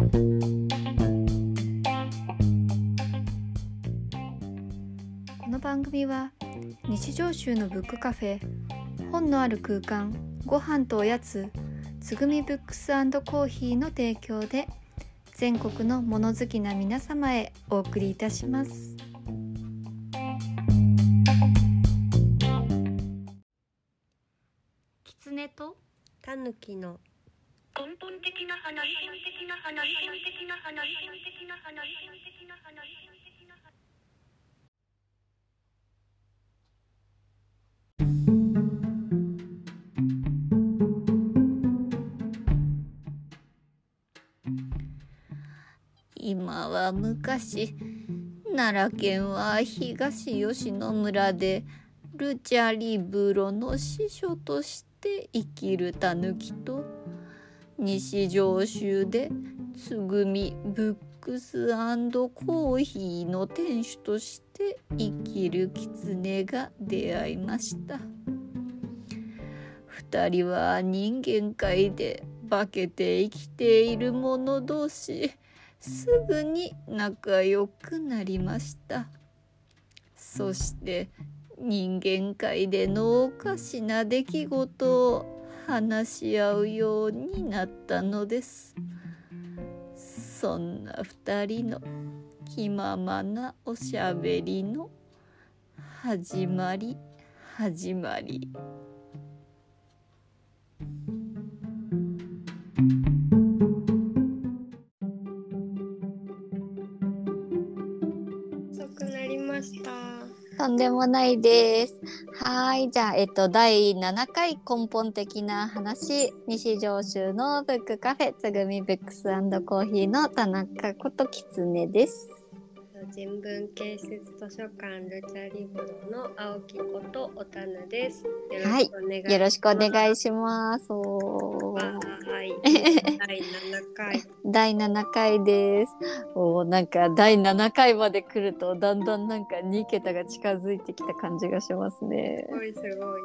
この番組は日常州のブックカフェ本のある空間ご飯とおやつつぐみブックスコーヒーの提供で全国の物好きな皆様へお送りいたします。キツネとタヌキの根本的な話的な話的な話的な話的な話的な話今は昔奈良県は東吉野村でルチャリブロの司書として生きるタヌキと西上州でつぐみブックスコーヒーの店主として生きるキツネが出会いました。二人は人間界で化けて生きている者同士すぐに仲良くなりました。そして人間界でのおかしな出来事を話し合うようになったのです。そんな2人の気ままなおしゃべりの始まり始まり。とんでもないです。はい、じゃあ、えっと、第7回根本的な話、西上州のブックカフェ、つぐみブックスコーヒーの田中こときつねです。人文建設図書館ルチャリブロの青木ことおたぬですよろしくお願いします、よろしくお願いします。はい第7回 第7回です。おーなんか第7回まで来るとだんだんなんか2桁が近づいてきた感じがしますねす。ごいすごい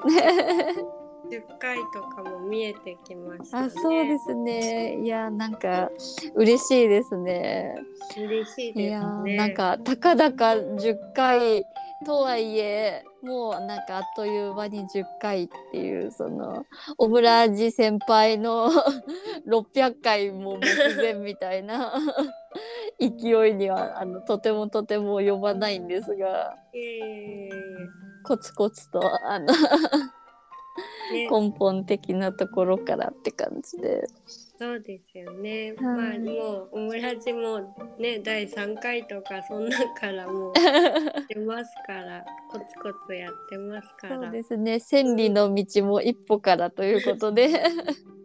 10回とかも見えてきましたねあ、そうですね。いや、なんか嬉しいですね。嬉しいいですやーねなんかたかだか10回とはいえもうなんかあっという間に10回っていうそのオムラージ先輩の 600回も目前みたいな 勢いにはあのとてもとても及ばないんですがいえいえいえコツコツとあのね根本的なところからって感じで。そうですよね。はいまあもうオムラジもね第3回とかそんなんからもう 出ますからコツコツやってますから。そうですね千里の道も一歩からということで。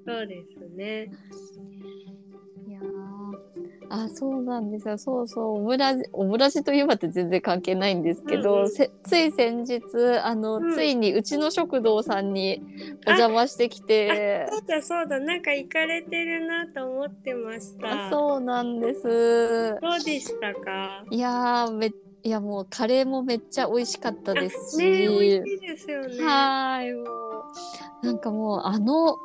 そうですね。あそうなんですよ。そうそう。オムラジオムラジといえばって全然関係ないんですけど、うんつい先日あの、うん。ついにうちの食堂さんにお邪魔してきて。そうだそうだ。なんか行かれてるなと思ってました。あそうなんです。どうでしたか？いやーめいやもうカレーもめっちゃ美味しかったですし、ね美味しいですよね。はーいもうなんかもうあの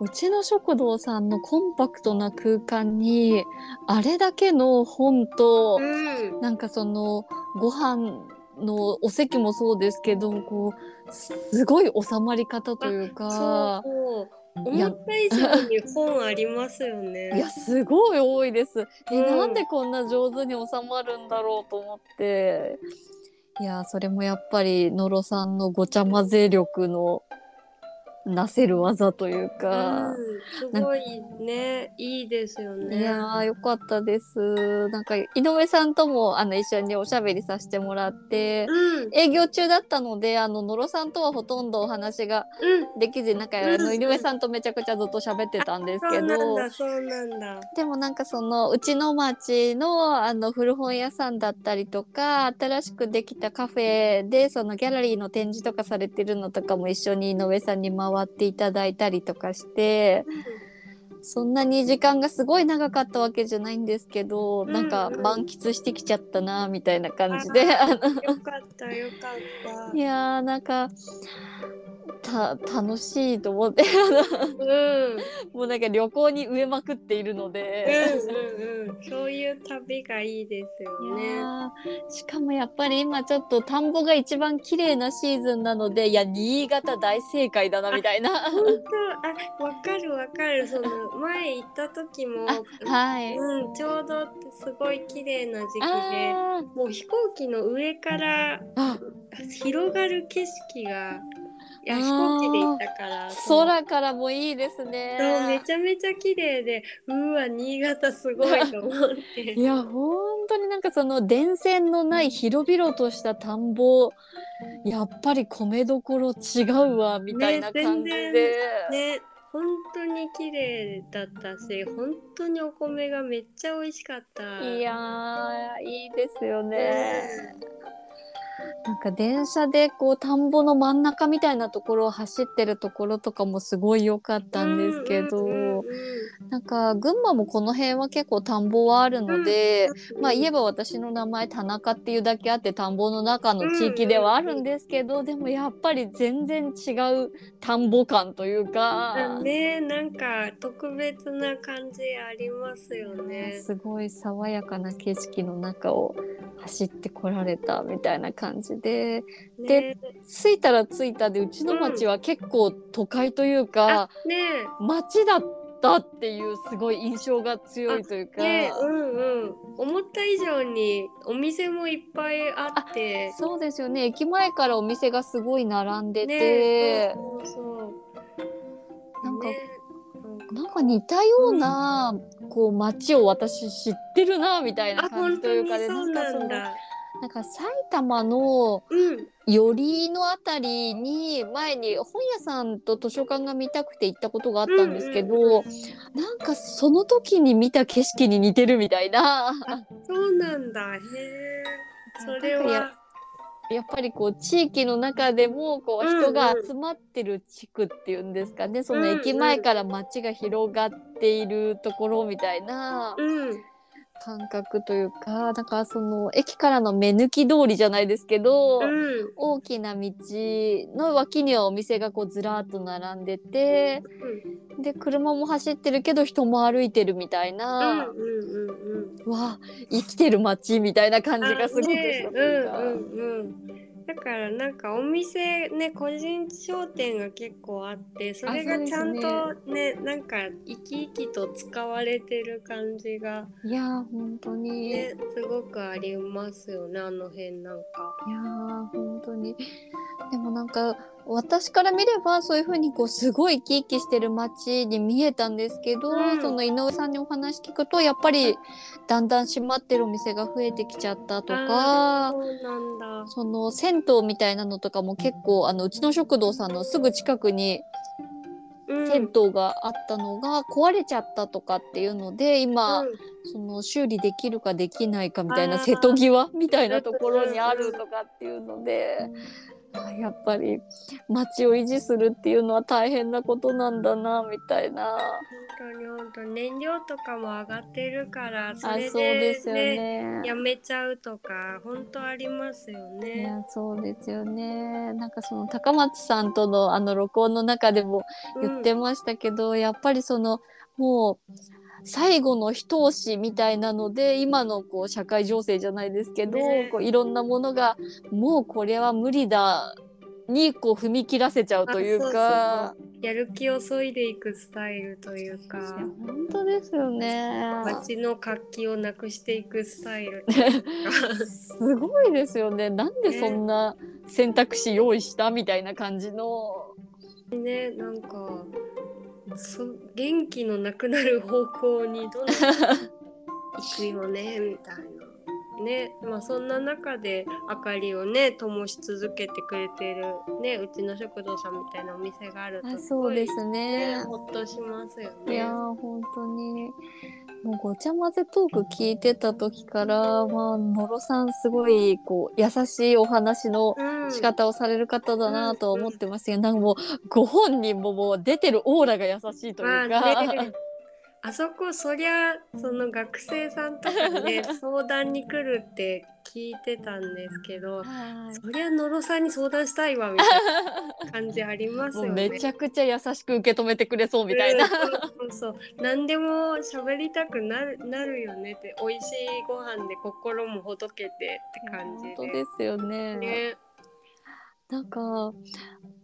うちの食堂さんのコンパクトな空間にあれだけの本と、うん。なんかそのご飯のお席もそうですけどこうすごい収まり方というかそう。思った以上に本ありますよね。いやすごい多いです。え、うんなんでこんな上手に収まるんだろうと思っていやそれもやっぱり野呂さんのごちゃ混ぜ力のなせる技というか。うん、すごいねいいですよね。いやーよかったです。なんか井上さんともあの一緒におしゃべりさせてもらって、うん営業中だったのであの野呂さんとはほとんどお話がうん。できずなんか、うんあの井上さんとめちゃくちゃずっと喋ってたんですけそうなんどだそうなんだ。でもなんかそのうちの町のあの古本屋さんだったりとか新しくできたカフェでそのギャラリーの展示とかされてるのとかも一緒に井上さんに回っていただいたりとかしてそんなに時間がすごい長かったわけじゃないんですけど、うん。なんか満喫してきちゃったなみたいな感じで。よかったよかった。いやーなんかた楽しいと思ってうん もうなんか旅行に植えまくっているので。うんうんうんそういう旅がいいですよいね。しかもやっぱり今ちょっと田んぼが一番綺麗なシーズンなのでいや新潟大正解だなみたいな。本当？あわかるわかるその前行った時もはい。うんちょうどすごい綺麗な時期であもう飛行機の上から広がる景色がいや飛行機で行ったから空からもいいですね。そうめちゃめちゃ綺麗でうわ新潟すごいと思って。いや本当になんかその電線のない広々とした田んぼやっぱり米どころ違うわみたいな感じで、ねね本当に綺麗だったし本当にお米がめっちゃ美味しかった。いやーいいですよね。なんか電車でこう田んぼの真ん中みたいなところを走ってるところとかもすごい良かったんですけど、なんか群馬もこの辺は結構田んぼはあるので、うんまあ言えば私の名前田中っていうだけあって田んぼの中の地域ではあるんですけど、でもやっぱり全然違う田んぼ感というか、ね。なんか特別な感じありますよね。すごい爽やかな景色の中を走ってこられたみたいな感じで。ね。着いたら着いたでうちの町は結構都会というか、ね。町だったっていうすごい印象が強いというか。ねうんうん。思った以上にお店もいっぱいあって。そうですよね。駅前からお店がすごい並んでねて、そうそう。なんかね。なんか似たような、こう街を私知ってるなみたいなあ感じというかでにそうなんかそのなんか埼玉のうん寄りのあたりに前に本屋さんと図書館が見たくて行ったことがあったんですけど、うんうんなんかその時に見た景色に似てるみたいな。そうなんだ。へえ。それは。やっぱりこう地域の中でもこううんうん人が集まってる地区っていうんですかね、その駅前から街が広がっているところみたいなうん。感覚というかなんかその駅からの目抜き通りじゃないですけど、うん。大きな道の脇にはお店がこうずらっと並んでてで車も走ってるけど人も歩いてるみたいうんな、うんうんうん。わあ生きてる街みたいな感じがすごくしねたというか。うんうんうん。だからなんかお店ね個人商店が結構あってそれがちゃんとねなんか生き生きと使われてる感じがいやー本当に、ねすごくありますよねあの辺なんか。いやー本当に。でもなんか私から見ればそういう風にこうすごい生き生きしてる街に見えたんですけど、うんその井上さんにお話聞くとやっぱりだんだん閉まってるお店が増えてきちゃったとか。そうなんだ。その銭湯みたいなのとかも結構あのうちの食堂さんのすぐ近くにうん銭湯があったのが壊れちゃったとかっていうので今、うんその修理できるかできないかみたいな瀬戸際みたいなところにあるとかっていうので、あやっぱり街を維持するっていうのは大変なことなんだなみたいな。本当に本当に燃料とかも上がってるからそあれですよで、ね。やめちゃうとか本当ありますよいね。やそうですよねなんかその高松さんとのあの録音の中でも言ってましたけど、やっぱりそのもう最後の一押しみたいなので今のこう社会情勢じゃないですけど、ねこういろんなものがもうこれは無理だにこう踏み切らせちゃうというか。やる気を削いでいくスタイルというか本当ですよね。街の活気をなくしていくスタイル すごいですよね。なんでそんな選択肢用意したみたいな感じの。ねなんかそ元気のなくなる方向にどんどん行くよねみたいな。ねまあ、そんな中で明かりをね灯し続けてくれてるねうちの食堂さんみたいなお店があるとあそうですねね。ほっとしますよね。いやー本当にもうごちゃ混ぜトーク聞いてた時からまあ野呂さんすごいこう優しいお話のうん。仕方をされる方だなとは思ってますけど、なんかもうご本人ももう出てるオーラが優しいというか、まあねあそこそりゃその学生さんとかね 相談に来るって聞いてたんですけどはいそりゃ野呂さんに相談したいわみたいな 感じありますもうよね。めちゃくちゃ優しく受け止めてくれそうみたいなそうそう何でも喋りたくなるなるよねって美味しいご飯で心もほどけてって感じで。本当ですよね。ね、なんか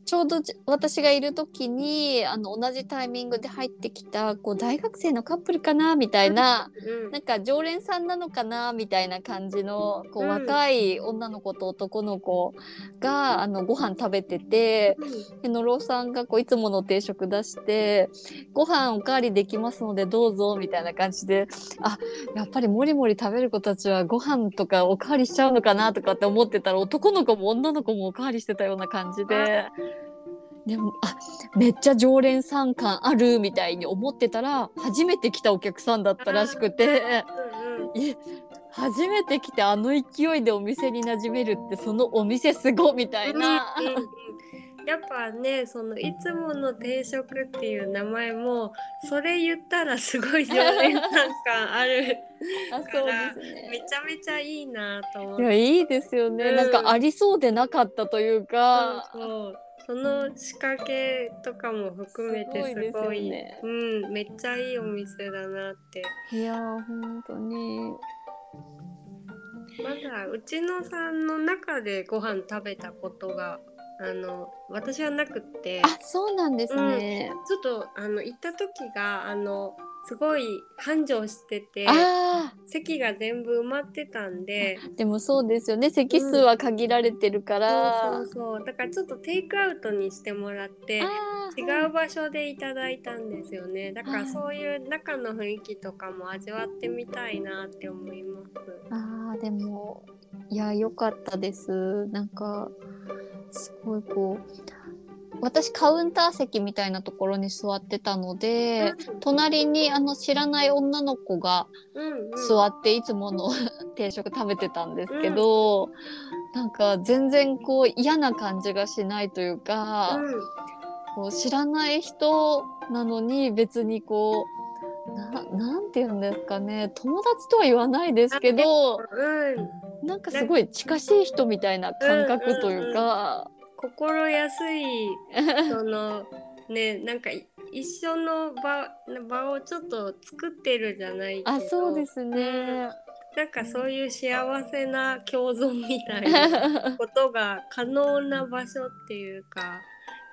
ちょうどじ私がいる時にあの同じタイミングで入ってきたこう大学生のカップルかなみたいなうん。なんか常連さんなのかなみたいな感じのこう、うん。若い女の子と男の子があのご飯食べててで野呂さんがこういつもの定食出して「ご飯おかわりできますのでどうぞ」みたいな感じであやっぱりもりもり食べる子たちはご飯とかおかわりしちゃうのかなとかって思ってたら男の子も女の子もおかわりしてたような感じで。でもあめっちゃ常連さん感あるみたいに思ってたら初めて来たお客さんだったらしくて。うんうんえ初めて来てあの勢いでお店に馴染めるってそのお店すごみたいな。うんうんうんやっぱねそのいつもの定食っていう名前もそれ言ったらすごい常連さん感ある あそうですね。めちゃめちゃいいなと思っいてやいいですよね、うんなん。かありそうでなかったというか、そうその仕掛けとかも含めてすすごいですごい。よねうんめっちゃいいお店だなって。いやー本当に。まだうちのさんの中でご飯食べたことがあの私はなくって。あそうなんですね、ちょっとあの行った時があのすごい繁盛しててあ席が全部埋まってたんでーでもそうですよね。席数は限られてるから、そうそうそう。だからちょっとテイクアウトにしてもらって違う場所でいただいたんですよね。だかはいらそういう中の雰囲気とかも味わってみたいなって思います。あーでもいや良かったです。なんかすごいこう私カウンター席みたいなところに座ってたので、隣にあの知らない女の子がうんうん、座っていつもの 定食食べてたんですけど、なんか全然こう嫌な感じがしないというか、こう知らない人なのに別にこうななんて言うんですかね友達とは言わないですけどうん、うん、なんかすごい近しい人みたいな感覚というか、心安い そのねなんかい一緒の場場をちょっと作ってるじゃないけどあそうですね。なんかそういう幸せな共存みたいな ことが可能な場所っていうか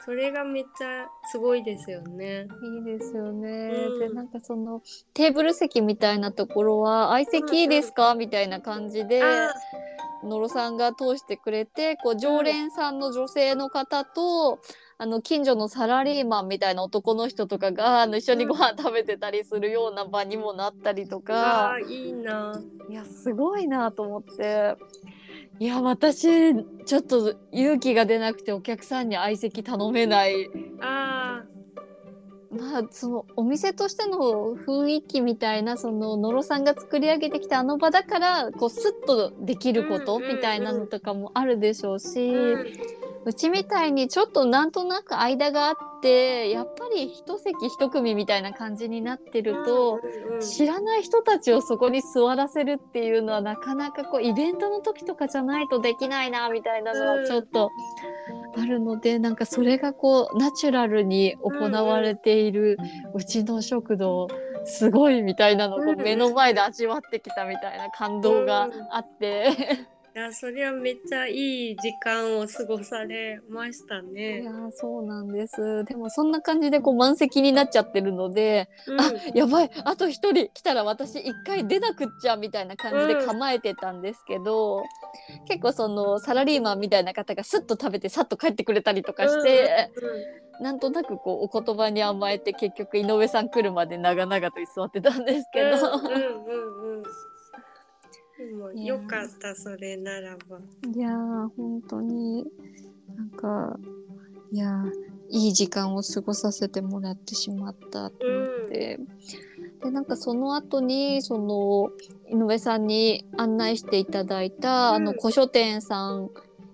それがめっちゃすごいですよね。いいですよね。うんでなんかそのテーブル席みたいなところは相席いいですか、みたいな感じであ野呂さんが通してくれてこう常連さんの女性の方と、あの近所のサラリーマンみたいな男の人とかがあの一緒にご飯食べてたりするような場にもなったりとか、あいいな。いやすごいなと思って。いや私ちょっと勇気が出なくてお客さんに相席頼めない。あまあそのお店としての雰囲気みたいなその野呂さんが作り上げてきたあの場だからこうスッとできることうんうんうんみたいなのとかもあるでしょうし、ー、うちみたいにちょっとなんとなく間があってやっぱり一席一組みたいな感じになってると、うんうん。知らない人たちをそこに座らせるっていうのはなかなかこうイベントの時とかじゃないとできないなみたいなのはちょっとあるので、なんかそれがこうナチュラルに行われているうちの食堂すごいみたいなのを目の前で味わってきたみたいな感動があって。いやそれはめっちゃいい時間を過ごされましたいね。やーそうなんです。でもそんな感じでこう満席になっちゃってるので、うん。あやばい。あと一人来たら私一回出なくっちゃみたいな感じで構えてたんですけど、結構そのサラリーマンみたいな方がスッと食べてさっと帰ってくれたりとかして、なんとなくこうお言葉に甘えて結局井上さん来るまで長々と居座ってたんですけど、うんうんうんうんよかったそれならば。いやー本当に。なんかいやーいい時間を過ごさせてもらってしまったと思って、でなんかその後にその井上さんに案内していただいた、うん。あの古書店さん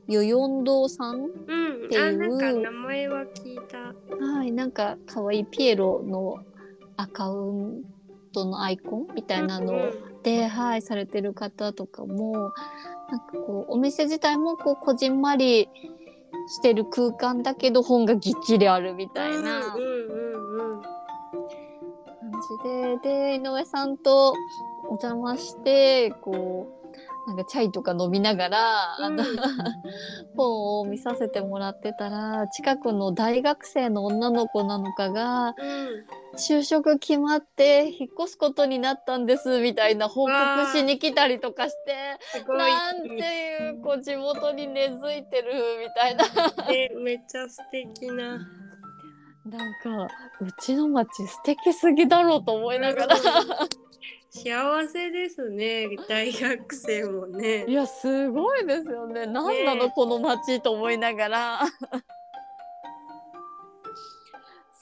よよん堂さんうん、ていうあなんか名前は聞いた。はいなんか可愛いピエロのアカウントのアイコンみたいなので、はい、されてる方とかもなんかこうお店自体もこうこじんまりしてる空間だけど本がぎっちりあるみたいな感じでで井上さんとお邪魔してこうなんかチャイとか飲みながら、あのうん 本を見させてもらってたら近くの大学生の女の子なのかがうん。就職決まって引っ越すことになったんですみたいな報告しに来たりとかしてなんていうこう地元に根付いてるみたいな。ねめっちゃ素敵な。なんかうちの町素敵すぎだろうと思いながら幸せですね大学生もね。い。やすごいですよね。何なの、ねこの町と思いながら。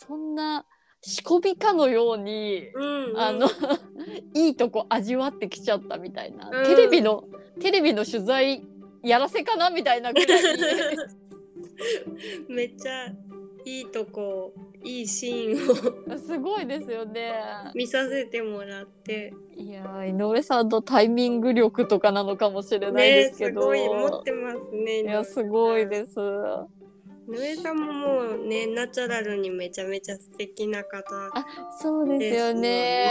そんな仕込みかのようにうんうん、あの いいとこ味わってきちゃったみたいな、うん。テレビのテレビの取材やらせかなみたいなぐらいに。めっちゃいいとこいいシーンを。すごいですよね。見させてもらって。いやー井上さんのタイミング力とかなのかもしれないねですけど、すごい持ってますねいやすごいです。井上さんももうねナチュラルにめちゃめちゃ素敵な方あそうですよね。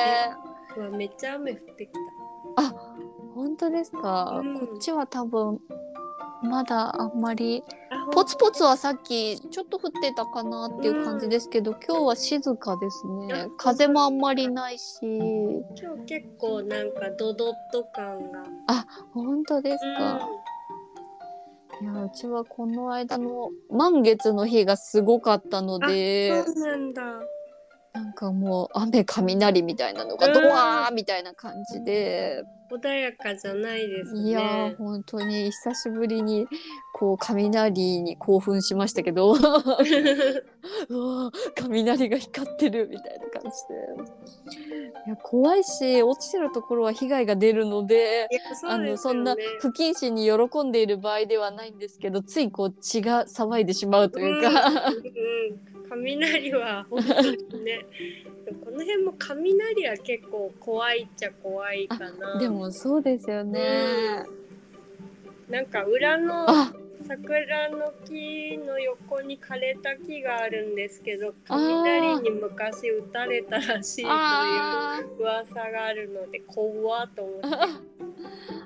うわめっちゃ雨降ってきた。あ本当ですか、うん。こっちは多分まだあんまりあポツポツはさっきちょっと降ってたかなっていう感じですけど、今日は静かですね。あ風もあんまりないし。今日結構なんかドドッと感が。本当ですうんか、いやうちはこの間の満月の日がすごかったのでそうなん。だなんかもう雨雷みたいなのがうん。ドワーみたいな感じで、穏やかじゃないですね。いやー本当に久しぶりにこう雷に興奮しましたけど。うわー雷が光ってるみたいな感じで。いや怖いし落ちてるところは被害が出るのでいやそうあのそんな不謹慎に喜んでいる場合ではないんですけどついこう血が騒いでしまうというか、うんうん雷は本当にねこの辺も雷は結構怖いっちゃ怖いかな。でもそうですよね。なんか裏のあ。桜の木の横に枯れた木があるんですけど雷に昔撃たれたらしいという噂があるので怖っと思って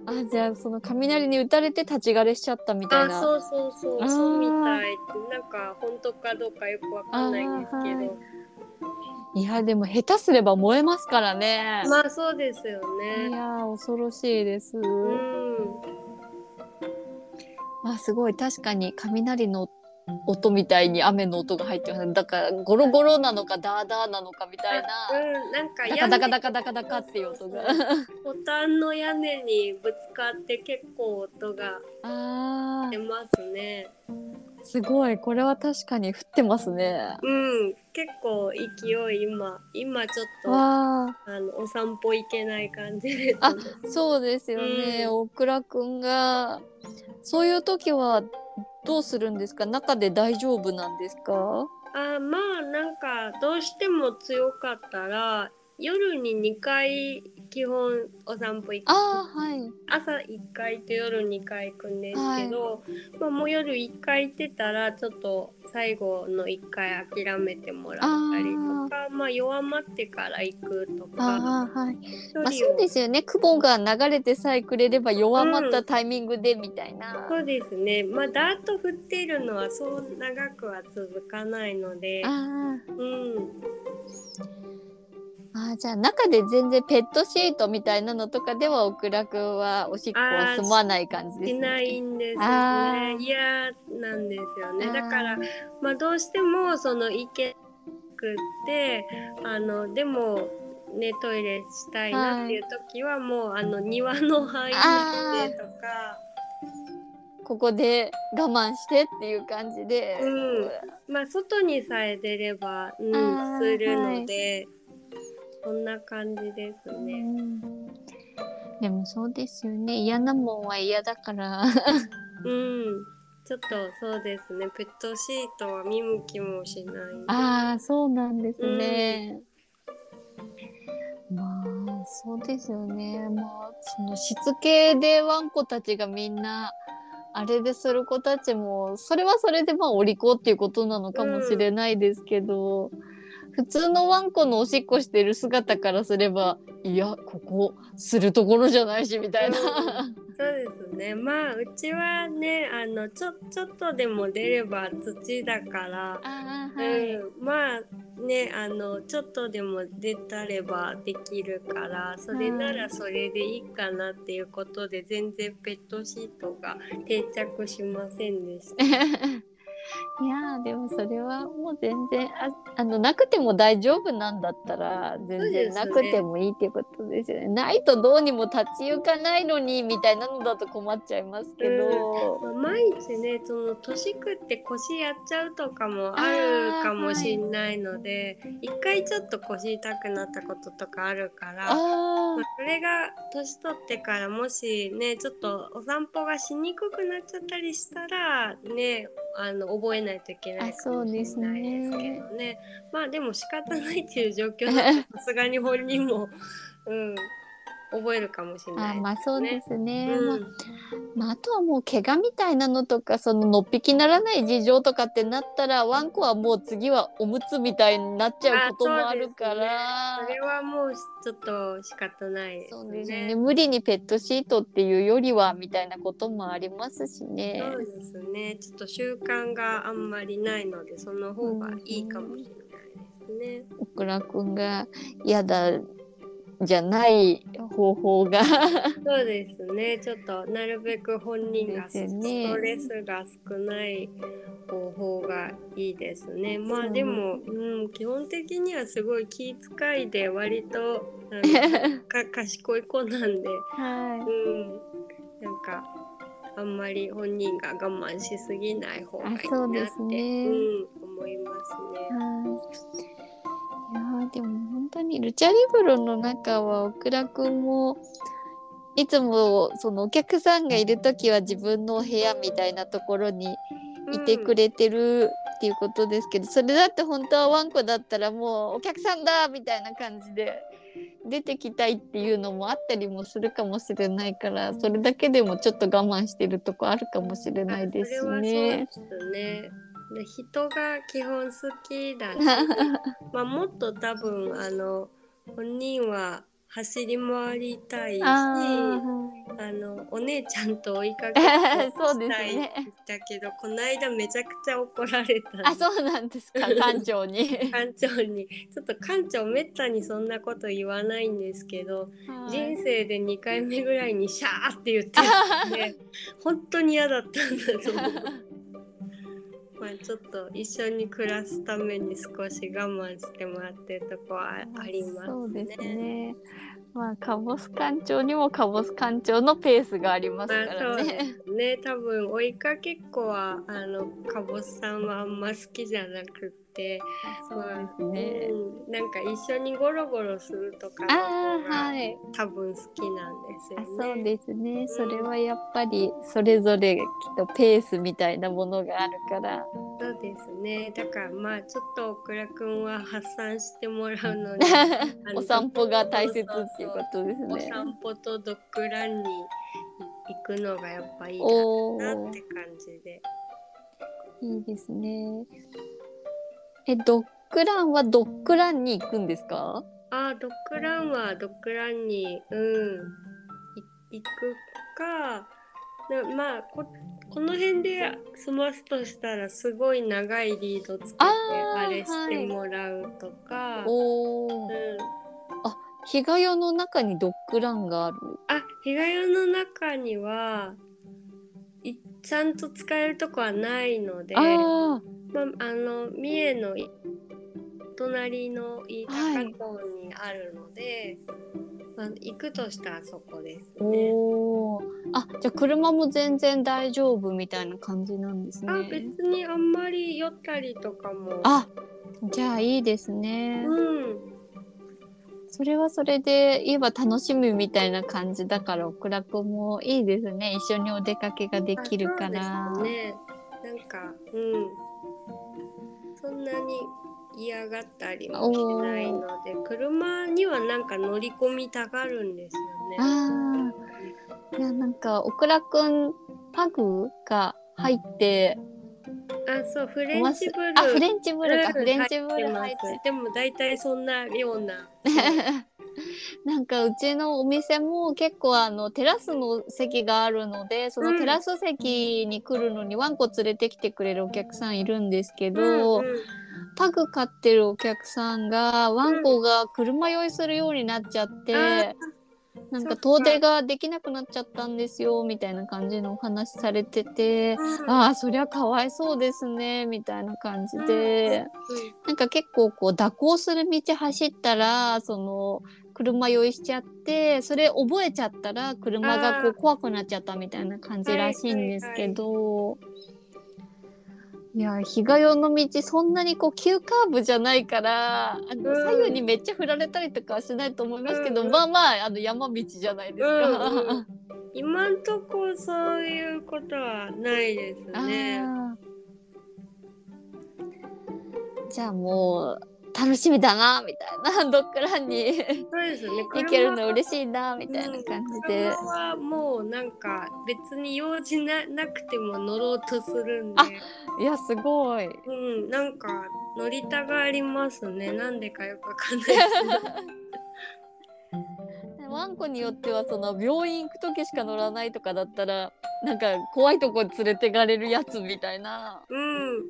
あじゃあその雷に打たれて立ち枯れしちゃったみたいな。あそうそうそう。そうみたい。なんか本当かどうかよくわかんないんですけあーはい。どいやでも下手すれば燃えますからね。まあそうですよいねやー恐ろしいです。うん。あすごい確かに雷の音みたいに雨の音が入ってますだからゴロゴロなのかダーダーなのかみたいな。うんなんかダカダカダカダカダカっていう音が。ボタンの屋根にぶつかって結構音があ出ますね。ーすごいこれは確かに降ってますね。うん、結構勢い今今ちょっとあのお散歩行けない感じです、ね。あそうですよね、うん大倉くんがそういう時はどうするんですか？中で大丈夫なんですか？あまあなんかどうしても強かったら夜に2回基本お散歩行く。ああはい。朝1回と夜2回行くんですけど、まあ、もう夜1回行ってたらちょっと最後の1回諦めてもらったりとかまあ、弱まってから行くとか。ああはい。まあそうですよね。雲が流れてさえくれれば弱まったタイミングでみたいな、そうですね。まあダーッと降っているのはそう長くは続かないので。あうん。ーあーじゃあ中で全然ペットシートみたいなのとかでは大倉くんはおしっこを済まない感じですね。しないんですよね嫌なんですよね。だからまあどうしてもその行けなくってあのでもねトイレしたいなっていう時はもうあの庭の範囲内でとか。ここで我慢してっていう感じで、うん。まあ外にさえ出れば、うん、するので、こんな感じですうね。ん。でもそうですよね。嫌なもんは嫌だから。うん。ちょっとそうですね。ペットシートは見向きもしない。ああそうなんですね、まあそうですよね。まあ、そのしつけでワンコたちがみんな、あれでする子たちも、それはそれでまあお利口っていうことなのかもしれないですけど、普通のワンコのおしっこしてる姿からすれば、いや、ここ、するところじゃないし、みたいな。そうですね。まあうちはね、あのちょちょっとでも出れば土だから、あうん、まあねあのちょっとでも出たればできるからそれならそれでいいかなっていうことで全然ペットシートが定着しませんでした。いやーでもそれはもう全然ああのなくても大丈夫なんだったら全然なくてもいいっていうことですよね。ないとどうにも立ち行かないのにみたいなのだと困っちゃいますけど。まあ毎日ねその年食って腰やっちゃうとかもあるかもしんないので一、回ちょっと腰痛くなったこととかあるから。あまあそれが年取ってからもしねちょっとお散歩がしにくくなっちゃったりしたらねあの覚えないといけないかもしれないですけどね。まあでも仕方ないっていう状況だとさすがに本人も、うん、覚えるかもしれあないあまあそうですね。うんまあまあ、あとはもう怪我みたいなのとかそののっぴきならない事情とかってなったらワンコはもう次はおむつみたいになっちゃうこともあるから。それはもうちょっと仕方ないですそうですね。ね無理にペットシートっていうよりはみたいなこともありますしね。そうですね。ちょっと習慣があんまりないので、その方がいいかもしれないですね。オクラくんが嫌だじゃない方法が。そうですね。ちょっとなるべく本人がストレスが少ない方法がいいですね。まあでも、うん、基本的にはすごい気遣いで割と か賢い子なんで、はうん、なんかあんまり本人が我慢しすぎない方がいいなってね。うん、思いますね。はいいやーでも本当にルチャリブロの中はオクラくんもいつもそのお客さんがいる時は自分の部屋みたいなところにいてくれてるっていうことですけど、それだって本当はワンコだったらもうお客さんだみたいな感じで出てきたいっていうのもあったりもするかもしれないからそれだけでもちょっと我慢してるとこあるかもしれないですしそれはね。で人が基本好きだし、まあもっと多分あの本人は走り回りたいし、ああのお姉ちゃんと追いかけ たいんね。だけど、この間めちゃくちゃ怒られたあ、そうなんですか、館長に。館長にちょっと館長めったにそんなこと言わないんですけど、人生で2回目ぐらいにシャーって言ってるんで本当に嫌だったんだと思う。まあちょっと一緒に暮らすために少し我慢してもらってるとこはあありますね。そうですね。まあ、カボス館長にもカボス館長のペースがありますからね。すね。多分追いかけっこはあのかぼすさんはあんま好きじゃなくて、そうですね。うん、なんか一緒にゴロゴロするとかはい。多分好きなんですよあね。そうですね。それはやっぱりそれぞれきっとペースみたいなものがあるから。そうですね。だからまあちょっとオクラくんは発散してもらうのに お散歩が大切っていうことですおね。散歩とドッグランに行くのがやっぱいいおおなって、感じで。いいですね。え、ドッグランはドッグランに行くんですか？あードッグランはドッグランにうんい行くか。なまあここの辺で済ますとしたらすごい長いリードつけてあれしてもらうとか、おおう。ん、日が代の中にドッグランがある？あ日が代の中にはいちゃんと使えるとこはないので、あまあ、あの三重のい隣の飯高町にあるので、まあ、行くとしたらそこですあ、ね。あ、じゃあ車も全然大丈夫みたいな感じなんですね。あ別にあんまり酔ったりとかも。あ、じゃあいいですね。うん、それはそれで言えば楽しみみたいな感じだから、オクラくんもいいですね。一緒にお出かけができるから。ね。なんか、うん。そんなに嫌がったりもしないので車にはなんか乗り込みたがるんですよね。ああいやなんかオクラくんパグが入って、あそうフレンチブルー。あフレンチブルーか、うんフレンチブルー入っててます。でも大体そんなような。なんかうちのお店も結構あのテラスの席があるのでそのテラス席に来るのにワンコ連れてきてくれるお客さんいるんですけど、うんうんパグ飼ってるお客さんがワンコが車酔いするようになっちゃって、あなんか遠出ができなくなっちゃったんですよみたいな感じのお話されてて、うん。ああそりゃかわいそうですねみたいな感じで、うなんか結構こう蛇行する道走ったらその車酔いしちゃってそれ覚えちゃったら車がこう怖くなっちゃったみたいな感じらしいんですけど。いや日が代の道そんなにこう急カーブじゃないからあのうん左右にめっちゃ振られたりとかはしないと思いますけど、うんまあまああの山道じゃないですか。うんうん今んとこそういうことはないですね。じゃあもう楽しみだなみたいなドッグランにそうですね。行けるの車嬉しいなみたいな感じで、車はもうなんか別に用事ななくても乗ろうとするんであ、いやすごいうん、なんか乗りたがりますね。なんでかよくわかんないです ワンコによってはその病院行く時しか乗らないとかだったらなんか怖いとこ連れてかれるやつみたいな。うん。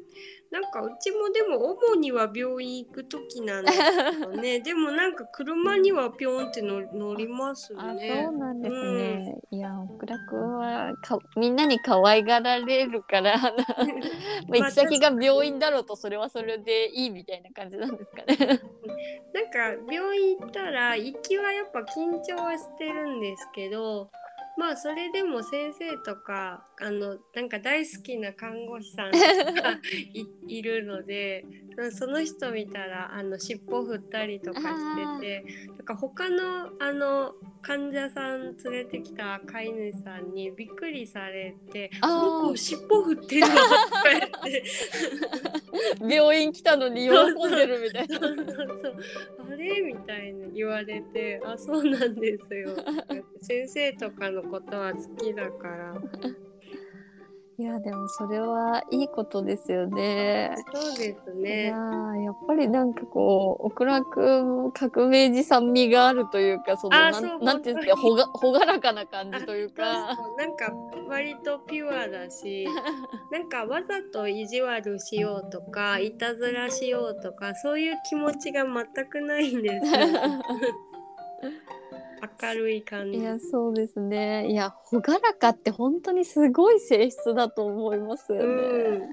なんかうちもでも主には病院行く時なんですけどね。でもなんか車にはピョンって乗乗りますあねそう。なんですね、いやオクラくんはかみんなに可愛がられるから まあ行き先が病院だろうとそれはそれでいいみたいな感じなんですかね なんか病院行ったら行きはやっぱ緊張はしてるんですけどまあそれでも先生とかあのなんか大好きな看護師さんとか いいるのでその人見たらあの尻尾振ったりとかしててなんか他のあの患者さん連れてきた飼い主さんにびっくりされて「あー。この子尻尾振ってるの?」とか言って。病院来たのに喜んでるみたいな。そうそうそう。あれ？みたいに言われてあそうなんですよ。先生とかのことは好きだからいやでもそれはいいことですよね。そうですいねやーやっぱりなんかこうオクラくん革命児さん味があるというかそのなんなんていうんですかほが朗らかな感じというか。なんか割とピュアだし なんかわざと意地悪しようとかいたずらしようとかそういう気持ちが全くないんですよ 明るい感じ。いやそうですね。いや朗らかって本当にすごい性質だと思いますよね、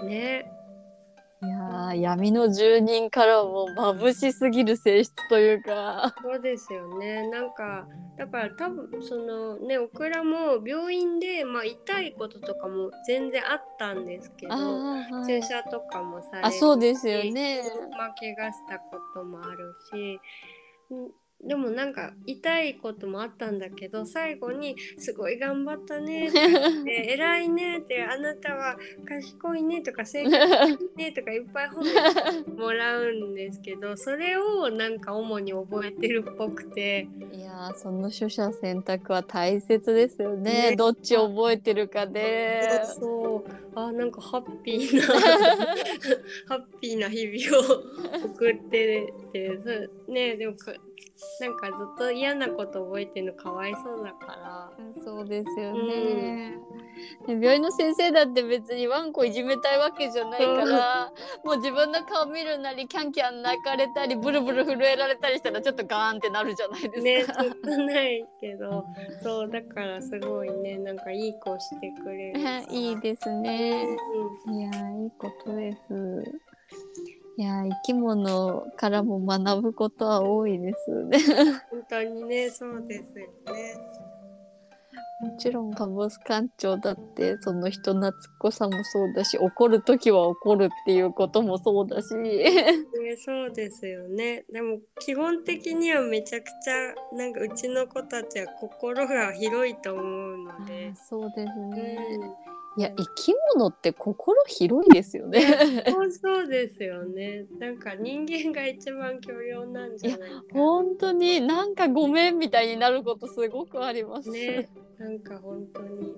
うん。ね。いやー闇の住人からも眩しすぎる性質というか。そうですよね。なんかだから多分そのねオクラも病院でまあ痛いこととかも全然あったんですけど、はい。注射とかもされあそうですよね。まあ怪我したこともあるし。んでもなんか痛いこともあったんだけど最後に「すごい頑張ったね」って言って「偉いね」って「あなたは賢いね」とか「正解ね」とかいっぱい褒めてもらうんですけどそれをなんか主に覚えてるっぽくて。いやーその取捨選択は大切ですよね。ね。どっちを覚えてるかで。そう。あなんかハッピーな ハッピーな日々を送っててそうねでもかなんかずっと嫌なこと覚えてるのかわいそうだから。そうですよね、で病院の先生だって別にワンコいじめたいわけじゃないから、もう自分の顔見るなりキャンキャン泣かれたりブルブル震えられたりしたらちょっとガーンってなるじゃないですね、か。ずっとないけど、そうだからすごいね、なんかいい子してくれる。いいですね。ういやーいいことです。いやー生き物からも学ぶことは多いですね。ん、本当にね、そうですよね。もちろんカボス館長だってその人懐っこさもそうだし怒る時は怒るっていうこともそうだし。ね、そうですよね。でも基本的にはめちゃくちゃなんかうちの子たちは心が広いと思うので。そうですね。いや生き物って心広いですよね。そうそうですよね。なんか人間が一番許容なんじゃないか本当になんかごめんみたいになることすごくあります。ね。なんか本当に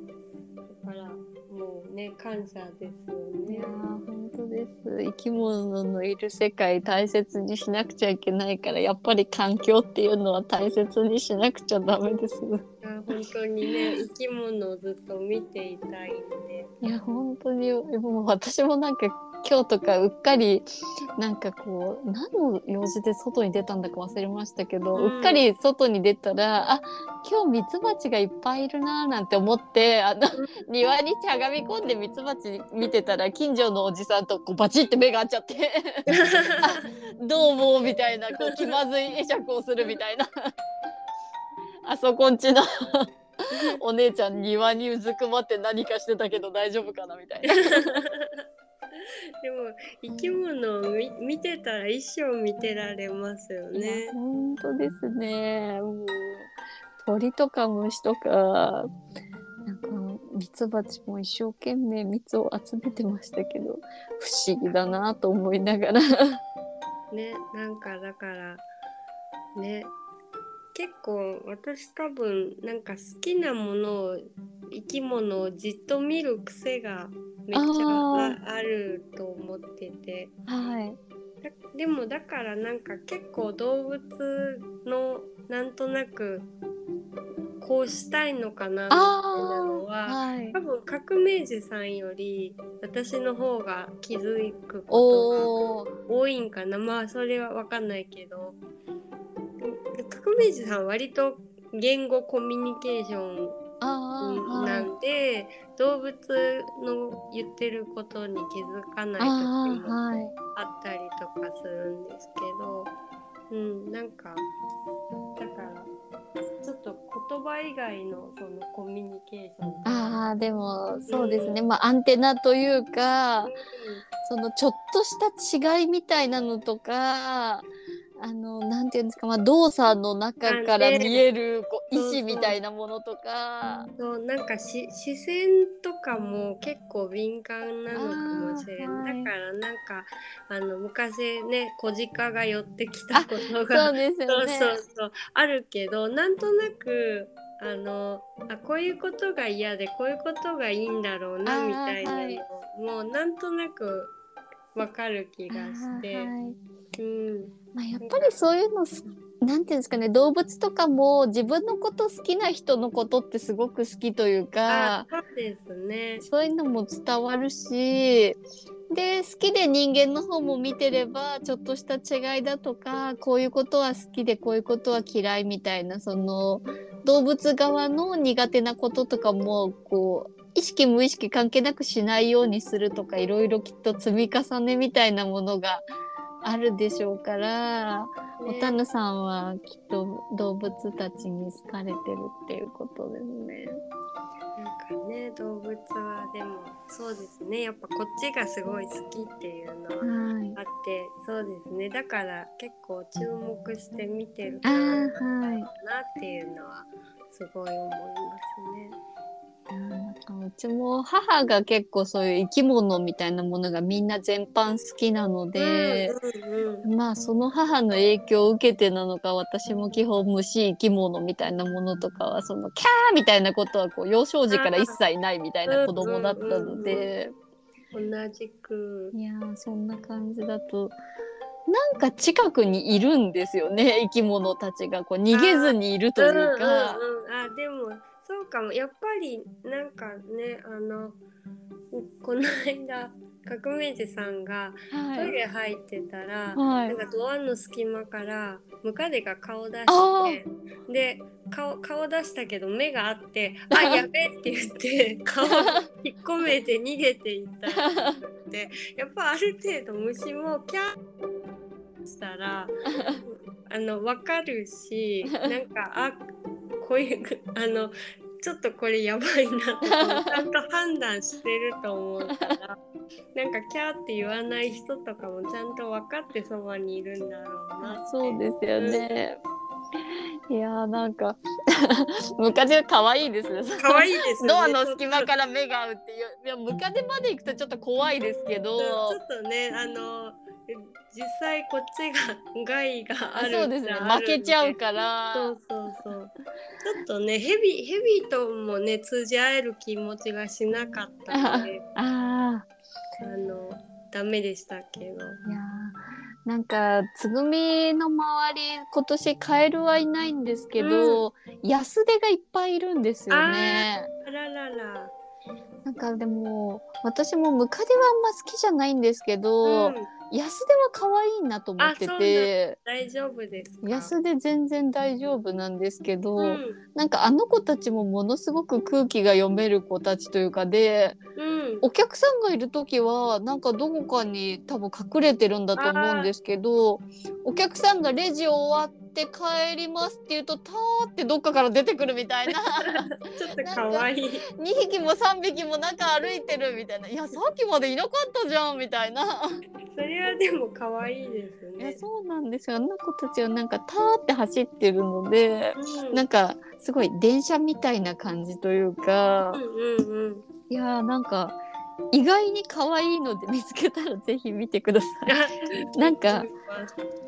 だからもうね感謝ですよね。本当です生き物のいる世界大切にしなくちゃいけないからやっぱり環境っていうのは大切にしなくちゃダメです。いや本当にね生き物をずっと見ていたいんで。いや本当にもう私もなんか今日とかうっかりなんかこう何の用事で外に出たんだか忘れましたけど、ううんっかり外に出たらあ今日ミツバチがいっぱいいるなーなんて思ってあの庭にしゃがみ込んでミツバチ見てたら近所のおじさんとこうバチって目が合っちゃって どうもみたいなこう気まずい会釈をするみたいな。あそこんちの お姉ちゃん庭にうずくまって何かしてたけど大丈夫かなみたいな。でも生き物を見見てたら一生見てられますよね。本当ですね。もう鳥とか虫とかなんかミツバチも一生懸命蜜を集めてましたけど不思議だなと思いながら。ねなんかだからね結構私多分なんか好きなものを生き物をじっと見る癖がめっちゃあると思っててはい。だでもだからなんか結構動物のなんとなくこうしたいのかなみたいなのははい多。分革命児さんより私の方が気づくことが。多いんかなまあそれは分かんないけどで革命児さんは割と言語コミュニケーション。なはいんで、動物の言ってることに気づかない時あもあったりとかするんですけどうんなんかだからちょっと言葉以外のそのコミュニケーションああでもそうですね、まあアンテナというかそのちょっとした違いみたいなのとかあのなんていうんですか、まあ、動作の中から見えるこう意思みたいなものとか。そうなんかし視線とかも結構敏感なのかもしれあーはいない、だからなんかあの昔ね小鹿が寄ってきたことが。そうですそうよね。そうそうあるけどなんとなくあのあこういうことが嫌でこういうことがいいんだろうなみたいなの、はい。もうなんとなくわかる気がして、うんまあ、やっぱりそういうのすなんていうんですかね動物とかも自分のこと好きな人のことってすごく好きというかあそうですね。そういうのも伝わるしで好きで人間の方も見てればちょっとした違いだとかこういうことは好きでこういうことは嫌いみたいなその動物側の苦手なこととかもこう意識無意識関係なくしないようにするとかいろいろきっと積み重ねみたいなものがあるでしょうから、おたぬさんはきっと動物たちに好かれてるっていうことですね。なんかね動物はでもそうですね。やっぱこっちがすごい好きっていうのははい。あってそうですね。だから結構注目して見てるあかなっていうのはすごい思いますね。なんかうちも母が結構そういう生き物みたいなものがみんな全般好きなので、うんうんまあその母の影響を受けてなのか私も基本虫生き物みたいなものとかはそのキャーみたいなことはこう幼少時から一切ないみたいな子供だったので、うん同じ。くいやーそんな感じだとなんか近くにいるんですよね生き物たちが。こう逃げずにいるというか。うんうんうん、あでもそうかも。やっぱりなんかねあのこの間革命児さんがはい。トイレ入ってたら、はい。なんかドアの隙間からムカデが顔出あしてで顔顔出したけど目があって「あやべ」って言って 顔引っ込めて逃げていったって。やっぱある程度虫もキャーしたら あの分かるしなんかあこういうあのちょっとこれやばいなちゃんと判断してると思うから なんかキャーって言わない人とかもちゃんと分かってそばにいるんだろうなそうですよね。いやーなんかムカデ可愛いですね。可愛いですよね。ドアの隙間から目が合うっていういやムカデまで行くとちょっと怖いですけどちょっとねあの実際こっちが害があるそうですね。負けちゃうから。そうそうそう。ちょっとねヘビヘビともね通じ合える気持ちがしなかったので。ああのダメでしたけど。ーいやー。なんかつぐみの周り今年カエルはいないんですけど、安手がいっぱいいるんですよね。あららら。なんかでも私もムカデはあんま好きじゃないんですけど、うん安手は可愛いなと思ってて大丈夫ですか？安手全然大丈夫なんですけど、うん。なんかあの子たちもものすごく空気が読める子たちというかでうん。お客さんがいる時はなんかどこかに多分隠れてるんだと思うんですけどお客さんがレジ終わって帰りますって言うとたーってどっかから出てくるみたいな。ちょっと可愛い。2匹も3匹も中歩いてるみたいな。いやさっきまでいなかったじゃんみたいな。それはでも可愛いですいやねそうなんですよ。あの子たちはなんかたーって走ってるのでうん。なんかすごい電車みたいな感じというか。うんうんうん。いやーなんか意外に可愛いので見つけたらぜひ見てください。なんか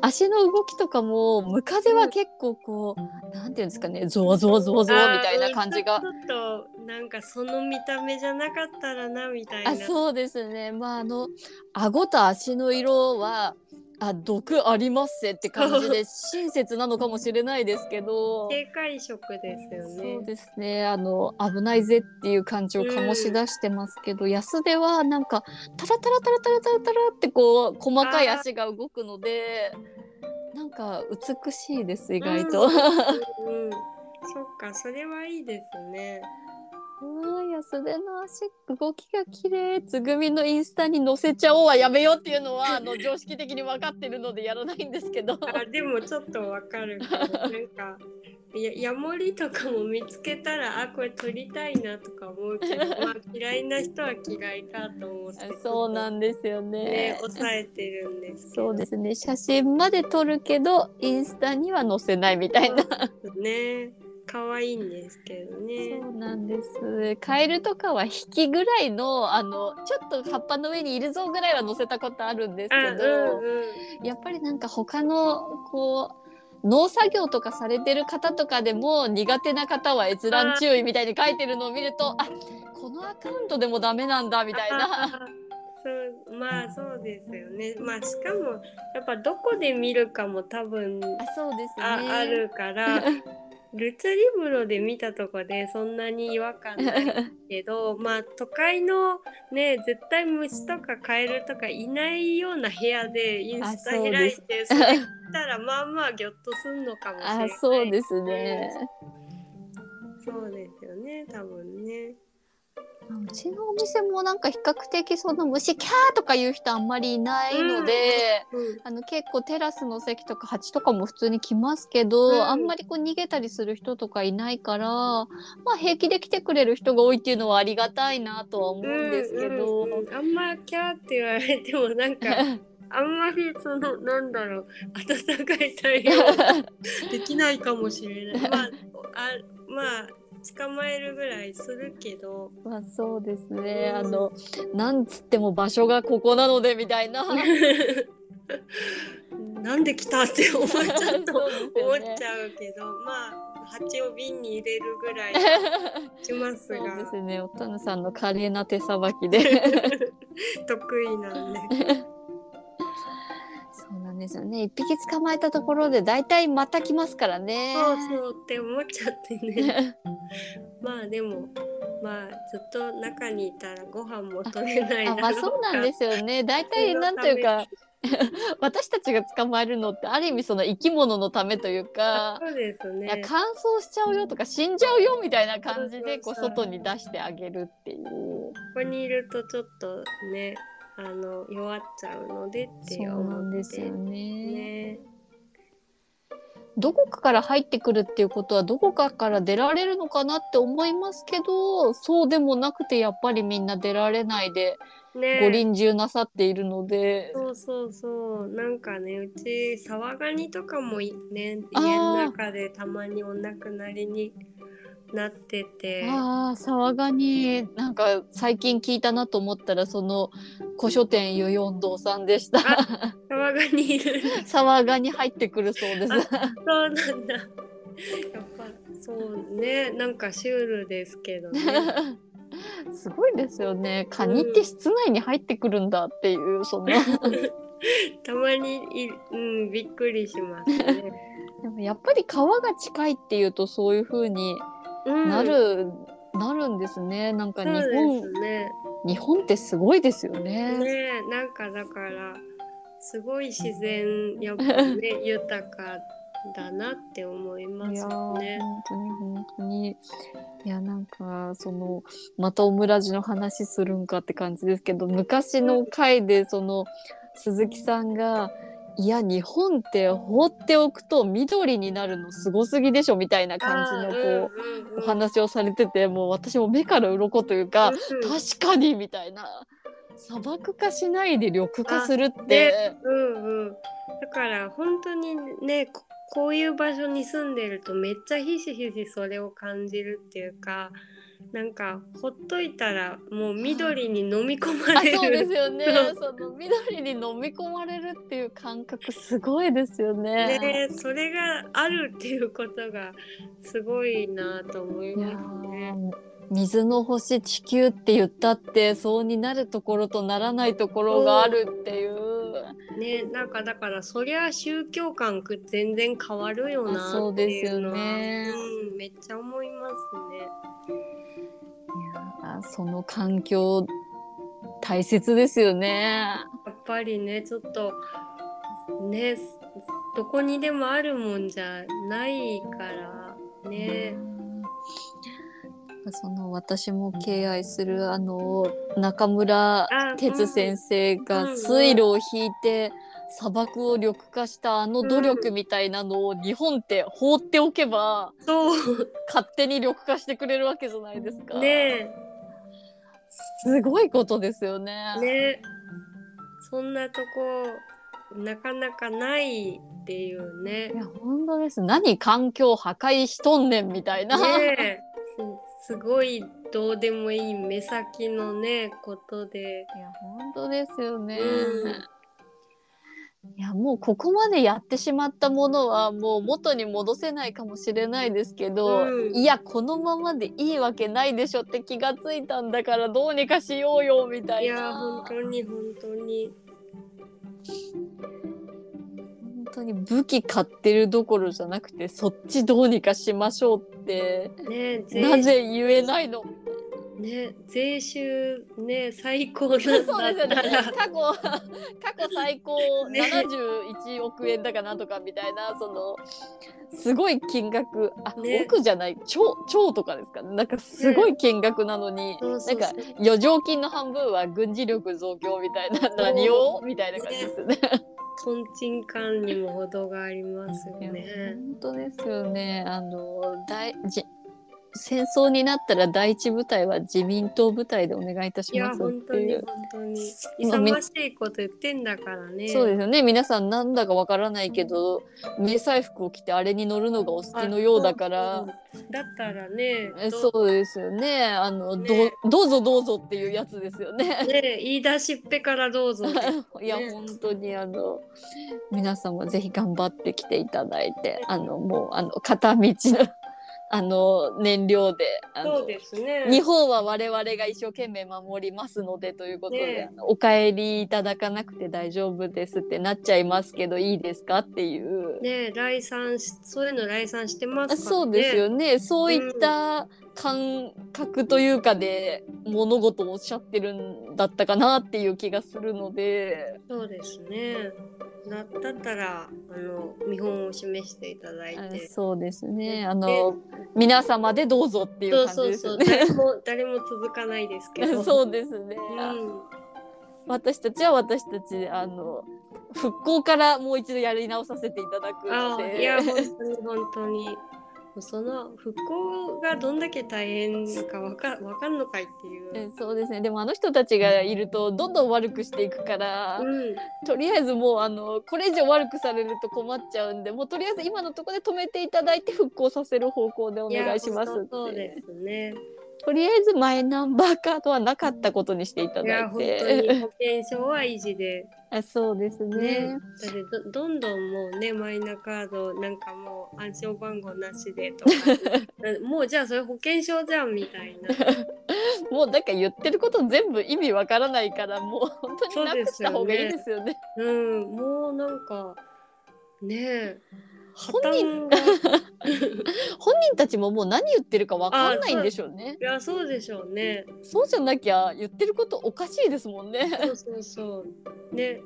足の動きとかもムカデは結構こうなんていうんですかねゾワゾワゾワゾワみたいな感じが。ちょっとなんかその見た目じゃなかったらなみたいな。あそうですね。まああの顎と足の色はあ毒ありますせって感じで親切なのかもしれないですけど。警戒色ですよね。そうですね。あの危ないぜっていう感じを醸し出してますけど、安手はなんかタラタラタラタラタラタラってこう細かい足が動くのでなんか美しいです意外と。うん、うん、そっかそれはいいですねうわ安手の足動きが綺麗つぐみのインスタに載せちゃおうはやめようっていうのは あの常識的に分かってるのでやらないんですけど。あでもちょっとわかるけどなんかやヤモリとかも見つけたらあこれ撮りたいなとか思うけどまあ嫌いな人は嫌いかと思ってそうなんですよねね。抑えてるんですそうですね写真まで撮るけどインスタには載せないみたいな。ね可愛いんですけどねそうなんです。カエルとかは引きぐらいのあのちょっと葉っぱの上にいるぞぐらいは乗せたことあるんですあけど、うんうんやっぱりなんか他のこう農作業とかされてる方とかでも苦手な方は閲覧注意みたいに書いてるのを見るとあこのアカウントでもダメなんだみたいな。あそうまあそうですよねまあしかもやっぱどこで見るかも多分あそうですね。ああるから ルツリブロで見たとこでそんなに違和感ないけど まあ都会のね絶対虫とかカエルとかいないような部屋でインスタ開いてそれ見たらまあまあギョッとすんのかもしれないあそうですね。そうですよね多分ねうちのお店もなんか比較的その虫キャーとか言う人あんまりいないので、うんあの結構テラスの席とか蜂とかも普通に来ますけど、うんあんまりこう逃げたりする人とかいないからまあ平気で来てくれる人が多いっていうのはありがたいなとは思うんですけど。うんうんうんあんまキャーって言われてもなんか あんまりそのなんだろう温かい対応 できないかもしれない。まああまあ捕まえるぐらいするけど。まあそうですねあのなんつっても場所がここなのでみたいな。なんで来たって思っちゃうと 思っちゃうけど、まあ蜂を瓶に入れるぐらい しますそうがですねおたぬさんの華麗な手さばきで。得意なんで。ですよね。一匹捕まえたところで大体また来ますからね。そうそうって思っちゃってね。まあでもまあずっと中にいたらご飯も取れないだろうあまあそうなんですよね。大体なんというか 私たちが捕まえるのってある意味その生き物のためというか。そうですいやね。乾燥しちゃうよとか死んじゃうよみたいな感じでこう外に出してあげるっていうここにいるとちょっとねあの弱っちゃうのでって思って。なんですよね。ね。どこかから入ってくるっていうことはどこかから出られるのかなって思いますけどそうでもなくてやっぱりみんな出られないでね。ご臨終なさっているので、そうそうそう。なんかねうち沢ガニとかもいね。家の中でたまにお亡くなりになっててああ沢ガニなんか最近聞いたなと思ったらその古書店湯四堂さんでした。沢ガニいる沢ガニ入ってくるそうです。そうなんだやっぱそうねなんかシュールですけどね すごいですよね。カニって室内に入ってくるんだっていうその たまにい、うん、びっくりしますね。でもやっぱり川が近いっていうとそういう風にうん、なる、なるんですね。なんか日本ね。日本ってすごいですよね。ねえなんかだからすごい自然やっぱね 豊かだなって思いますよね。本当に本当にいやなんかそのまたオムラジの話するんかって感じですけど昔の回でその鈴木さんが「いや日本って放っておくと緑になるのすごすぎでしょ」みたいな感じのこう、お話をされててもう私も目から鱗というか、うん確かにみたいな。砂漠化しないで緑化するって。うんうん、だから本当にねここういう場所に住んでるとめっちゃひしひしそれを感じるっていうかなんかほっといたらもう緑に飲み込まれる。あそうですよねその緑に飲み込まれるっていう感覚すごいですよね。ね、それがあるっていうことがすごいなと思いますね。ー水の星地球って言ったってそうになるところとならないところがあるっていう。ね、なんかだからそりゃ宗教観く全然変わるよあなそうってですよいうのはねうん、めっちゃ思いますね。いやーその環境大切ですよね。やっぱりねちょっとねどこにでもあるもんじゃないからね。その私も敬愛するあの中村あ哲先生うんがうん水路を引いて砂漠を緑化したあの努力みたいなのを日本って放っておけばそう勝手に緑化してくれるわけじゃないですか。ねすごいことですよね。ねそんなとこなかなかないっていうねい。や本当です。何環境破壊しとんねんみたいな。ねすすごいどうでもいい目先のねことで。いや本当ですよね。うんいやもうここまでやってしまったものはもう元に戻せないかもしれないですけど、うん。いやこのままでいいわけないでしょって気がついたんだからどうにかしようよみたいいやな本当に本当に。本当に武器買ってるどころじゃなくてそっちどうにかしましょうってね税なぜ言えないのね税収ね最高そうですよだね。過去 過去最高ね。71億円だかなんとかみたいなそのすごい金額。あ、ね。億じゃない超超とかですか？ねなんかすごい金額なのに、そうそうそう。なんか余剰金の半分は軍事力増強みたいな何を？みたいな感じですよね。とんちんカンにも程がありますよね。本当ですよね。あの大じ戦争になったら第一部隊は自民党部隊でお願いいたしますっ本当にていう本。当にまあみ勇ましいこと言ってんだからね。そうですよね皆さんなんだかわからないけど迷彩服を着てあれに乗るのがお好きのようだからだったらね。えどそうですよねあの、ねどどうぞどうぞっていうやつですよね。ね言い出しっぺからどうぞ。いや、ね本当にあの皆さんもぜひ頑張ってきていただいてあのもうあの片道のあの燃料でそうですね。日本は我々が一生懸命守りますのでということで、ねお帰りいただかなくて大丈夫ですってなっちゃいますけどいいですかっていう。ね来賛しそういうの来賛してますからね。そうですよねそういった感覚というかで物事をおっしゃってるんだったかなっていう気がするのでそうですね。だだったらあの見本を示していただいあて。そうですねであの皆様でどうぞっていう感じそうですよね。そう誰も 誰も続かないですけど。そうですね、うん私たちは私たちであの復興からもう一度やり直させていただくあのでいや本当に本当にその復興がどんだけ大変かわかわかんのかいっていう。えそうですね。でもあの人たちがいるとどんどん悪くしていくから、うん、とりあえずもうあのこれ以上悪くされると困っちゃうんでもうとりあえず今のところで止めていただいて復興させる方向でお願いしますやってそうですね。とりあえずマイナンバーカードはなかったことにしていたいやだい本当にて保険証は維持であそうですねね。だってどどんどんもうねマイナカードなんかもう暗証番号なしでとかな もうじゃあそれ保険証じゃんみたいな。もうなんか言ってること全部意味わからないからもう本当になくした方がいいですよね。うんもうなんかねえ破本人 本人たちももう何言ってるかわかんないんでしょうね。いやそうでしょうね。そうじゃなきゃ言ってることおかしいですもんね。そうそうそう。ね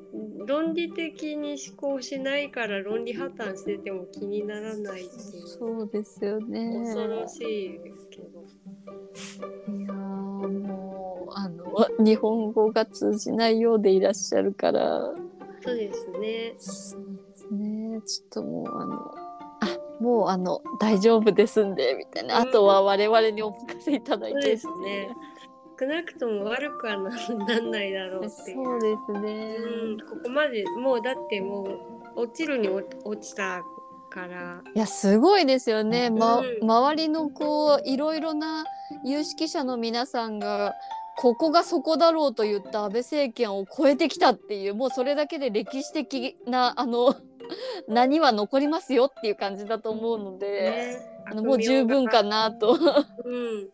論理的に思考しないから論理破綻してても気にならないっていう。そうですよね。恐ろしいですけど。いやーもうあの日本語が通じないようでいらっしゃるから。そうですね。ちょっともうあのあもうあの大丈夫ですんでみたいな、うん。あとは我々にお任せいただいてそうですね。少なくとも悪くはななんないだろうっていう。そうですね。うん、ここまでもうだってもう落ちるに落落ちたから。いやすごいですよね、まうん。周りのこういろいろな有識者の皆さんがここがそこだろうと言った安倍政権を超えてきたっていうもうそれだけで歴史的なあの 何は残りますよっていう感じだと思うので、ね、あのもう十分かなと。うん。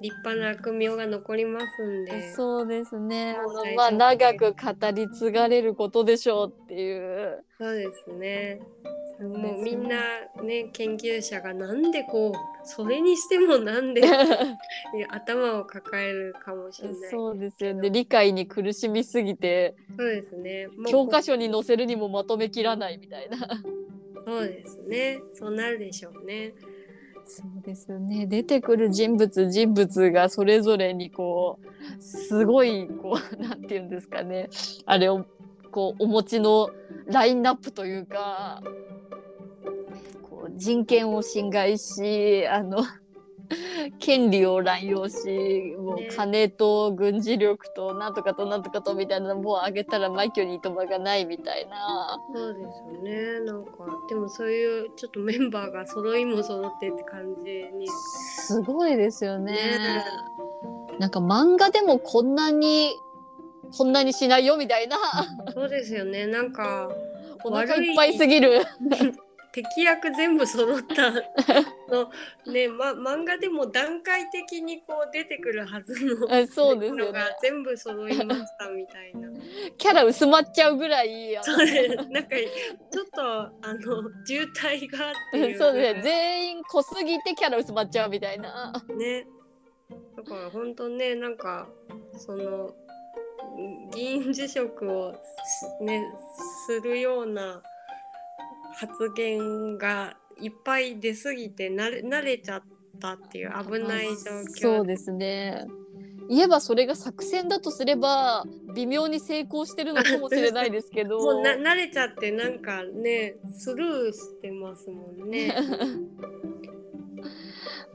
立派な悪名が残りますんで。そうですね。まあ長く語り継がれることでしょうっていう。そうですね。もうみんなね研究者がなんでこうそれにしてもなんで 頭を抱えるかもしれない。そうそうですよね。理解に苦しみすぎてですね。教科書に載せるにもまとめきらないみたいな。そうですね。そうなるでしょうね。そうですね。出てくる人物人物がそれぞれにこうすごいこう なんて言うんですかね。あれをこうお持ちのラインナップというか、こう人権を侵害し、あの権利を乱用し、もねう金と軍事力となんとかとなんとかとみたいなのもうあげたら枚挙にいとまがないみたいな。そうですよね。なんかでもそういうちょっとメンバーが揃いも揃ってって感じに。すごいですよね。ねなんか漫画でもこんなにこんなにしないよみたいなそうですよね。なんか お腹いっぱいすぎる。敵役全部揃ったのね、ま、漫画でも段階的にこう出てくるはずのあそうですよね。のが全部揃いましたみたいな。キャラ薄まっちゃうぐらい。あのそれなんかちょっとあの 渋滞がっていう。そうですね。全員濃すぎてキャラ薄まっちゃうみたいな。ね。だから本当ねなんかその議員辞職をしねするような発言がいっぱい出すぎて慣れ慣れちゃったっていう危ない状況。そうですね。言えばそれが作戦だとすれば微妙に成功してるのかもしれないですけど。もうな慣れちゃってなんかねスルーしてますもんね。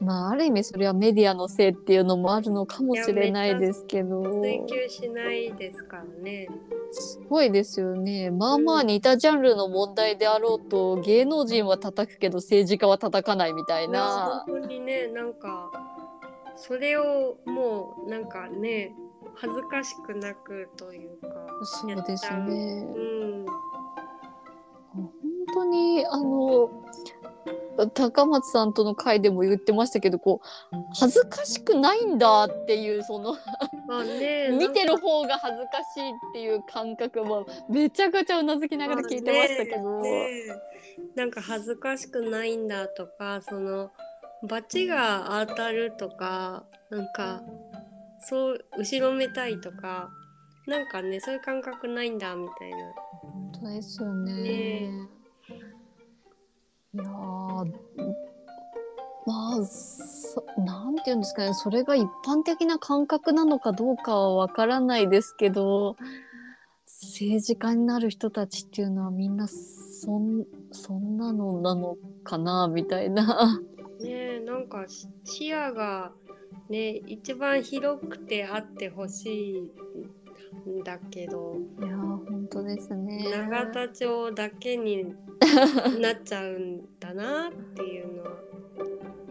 まあある意味それはメディアのせいっていうのもあるのかもしれないですけど。追求しないですからね。すごいですよね。まあまあ似たジャンルの問題であろうと、芸能人は叩くけど政治家は叩かないみたいな。本当にねなんかそれをもうなんかね恥ずかしくなくというか。そうですね。うん。本当にあの高松さんとの会でも言ってましたけどこう恥ずかしくないんだっていうその 見てる方が恥ずかしいっていう感覚はめちゃくちゃうなずきながら聞いてましたけど、ねねなんか恥ずかしくないんだとかそのバチが当たるとかなんかそう後ろめたいとかなんかねそういう感覚ないんだみたいな。本当ですよね。ねいやまあそなんていうんですかねそれが一般的な感覚なのかどうかはわからないですけど政治家になる人たちっていうのはみんなそんそんなのなのかなみたいな。ねなんか視野がね一番広くてあってほしいだけどいやー本当ですね永田町だけに なっちゃうんだなっていうのは。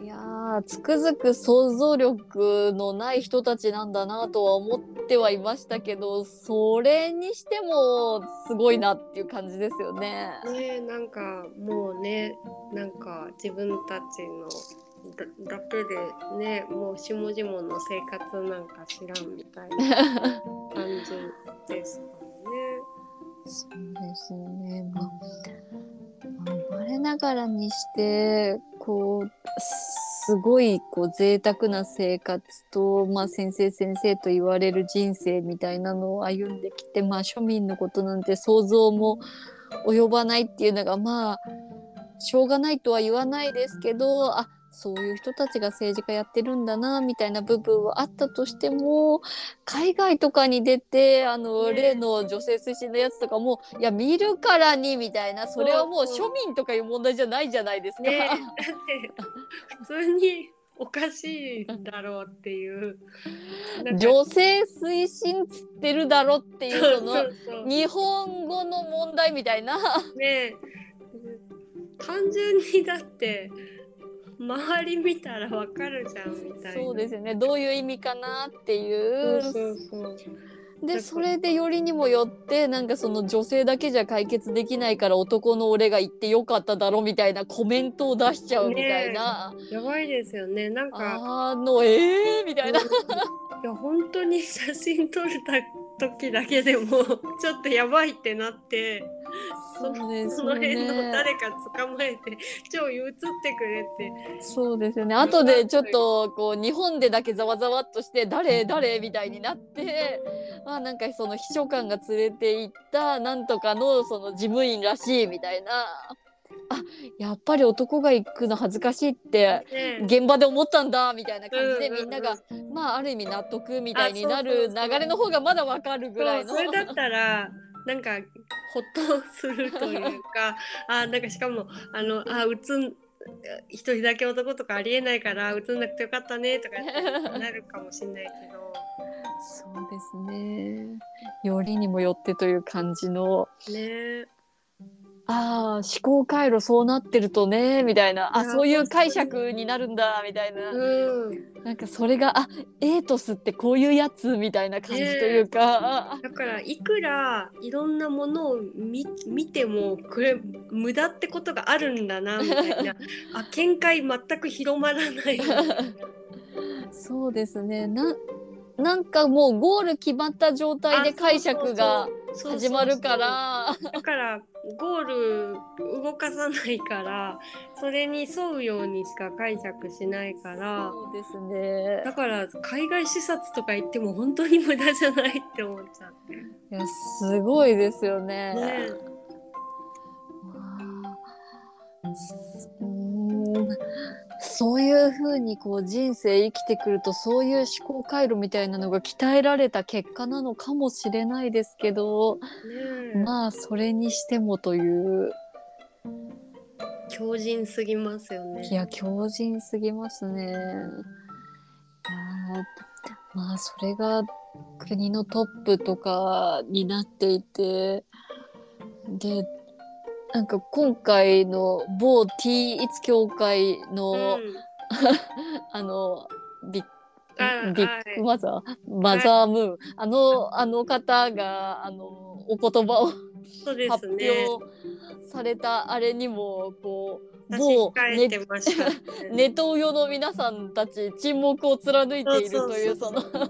いやーつくづく想像力のない人たちなんだなとは思ってはいましたけどそれにしてもすごいなっていう感じですよね。ねなんかもうねなんか自分たちのだだけでねもう下々の生活なんか知らんみたいな 感じですからね。そうですね。まあ、まあ生まれながらにして、こう、すごい、こう、贅沢な生活と、まあ、先生先生と言われる人生みたいなのを歩んできて、まあ、庶民のことなんて想像も及ばないっていうのが、まあ、しょうがないとは言わないですけど、あ、そういう人たちが政治家やってるんだな、みたいな部分はあったとしても、海外とかに出てあの、ね例の女性推進のやつとかもいや見るからにみたいなそれはもう庶民とかいう問題じゃないじゃないですか。ね。だって普通におかしいだろうっていう。女性推進つってるだろっていうその日本語の問題みたいな。ね。単純にだって周り見たらわかるじゃんみたいな。そうですよね。どういう意味かなっていう。そうそうそう。でそれでよりにもよってなんかその女性だけじゃ解決できないから男の俺が言ってよかっただろみたいなコメントを出しちゃうみたいな、やばいですよね。なんか。あのえーみたいな。いや本当に写真撮れた時だけでもちょっとやばいってなってそそうですその辺のね。誰か捕まえて超映ってくれて。そうですよね。後でちょっとこう日本でだけざわざわっとして誰誰みたいになって、まあなんかその秘書官が連れて行ったなんとかのその事務員らしいみたいな。あやっぱり男が行くの恥ずかしいってね現場で思ったんだみたいな感じでみんながまあある意味納得みたいになある流れの方がまだわかるぐらいの。それだったらなんかほっとするというか あなんかしかもあのあうつん一人だけ男とかありえないから映んなくてよかったねとかなるかもしれないけど。そうですね。よりにもよってという感じのねああ思考回路そうなってるとねみたいな。いあやそういう解釈になるんだみたいな、うん。なんかそれがあエートスってこういうやつみたいな感じというか、だからいくらいろんなものを見見てもこれ無駄ってことがあるんだなみたいな。あ見解全く広まらない。そうですね。ななんかもうゴール決まった状態で解釈が始まるから。だからゴール動かさないからそれに沿うようにしか解釈しないから。そうですね。だから海外視察とか行っても本当に無駄じゃないって思っちゃって。いやすごいですよね。ねそういうふうにこう人生生きてくるとそういう思考回路みたいなのが鍛えられた結果なのかもしれないですけどねまあそれにしてもという強靭すぎますよいね。や強靭すぎますね。まあそれが国のトップとかになっていてでなんか今回の某 T 一協会の、うん。あのビッあビッグマザーマザームーン、あのあの方があのお言葉を発。表されたあれにもこう私某控ネえてました、ね。ネトウヨの皆さんたち沈黙を貫いているというそそうそう。の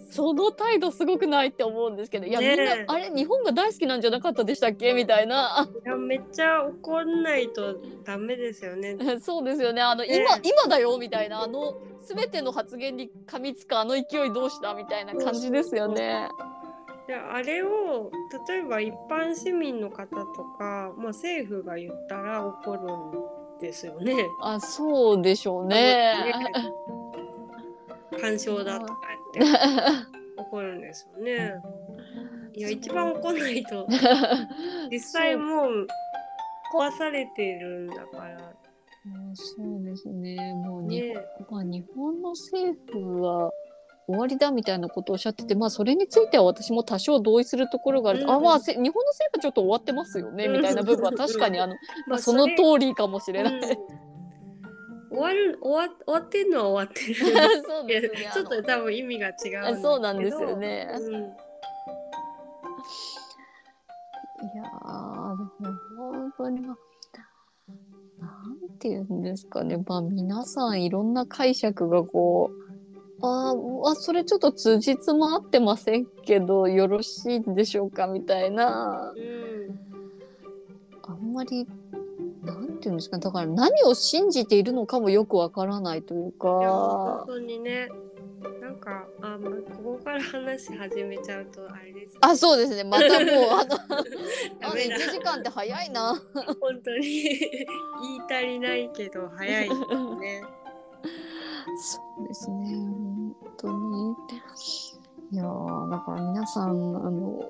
その態度すごくないって思うんですけど。いや、ねえ。みんなあれ日本が大好きなんじゃなかったでしたっけ？みたいな。いやめっちゃ怒んないとダメですよね。そうですよね。あの、今今だよ？みたいな。あの全ての発言に噛みつくあの勢いどうした？みたいな感じですよね。であれを例えば一般市民の方とか、まあ、政府が言ったら怒るんですよね。あそうでしょうね。干渉だとか言って 怒るんですよね。いや一番怒んないと 実際もう壊されてるんだから。そうですね。もう日ねまあ、日本の政府は終わりだみたいなことをおっしゃってて、まあ、それについては私も多少同意するところがある、うんあまあせ日本の政府はちょっと終わってますよね、うんみたいな部分は確かにあの、ままああ、その通りかもしれない。うん。終わる終わ終わってんのは終わってる。そうですね。ちょっと多分意味が違うそうなんですよね。うん。いや本当に、まあ、なんて言うんですかね、まあ、皆さんいろんな解釈がこう、あーあ、それちょっと通じつも合ってませんけど、よろしいんでしょうかみたいな、うんあんまり、なんて言うんですか、だから何を信じているのかもよくわからないといういやか本、当にね。なんかあ、まあ、ここから話し始めちゃうとあれですねあ、そうですね、またもう、あの、あのダメだ。1時間って早いな。本当に。言い足りないけど早いね。そうですね、本当に。いやーだから皆さん、あの、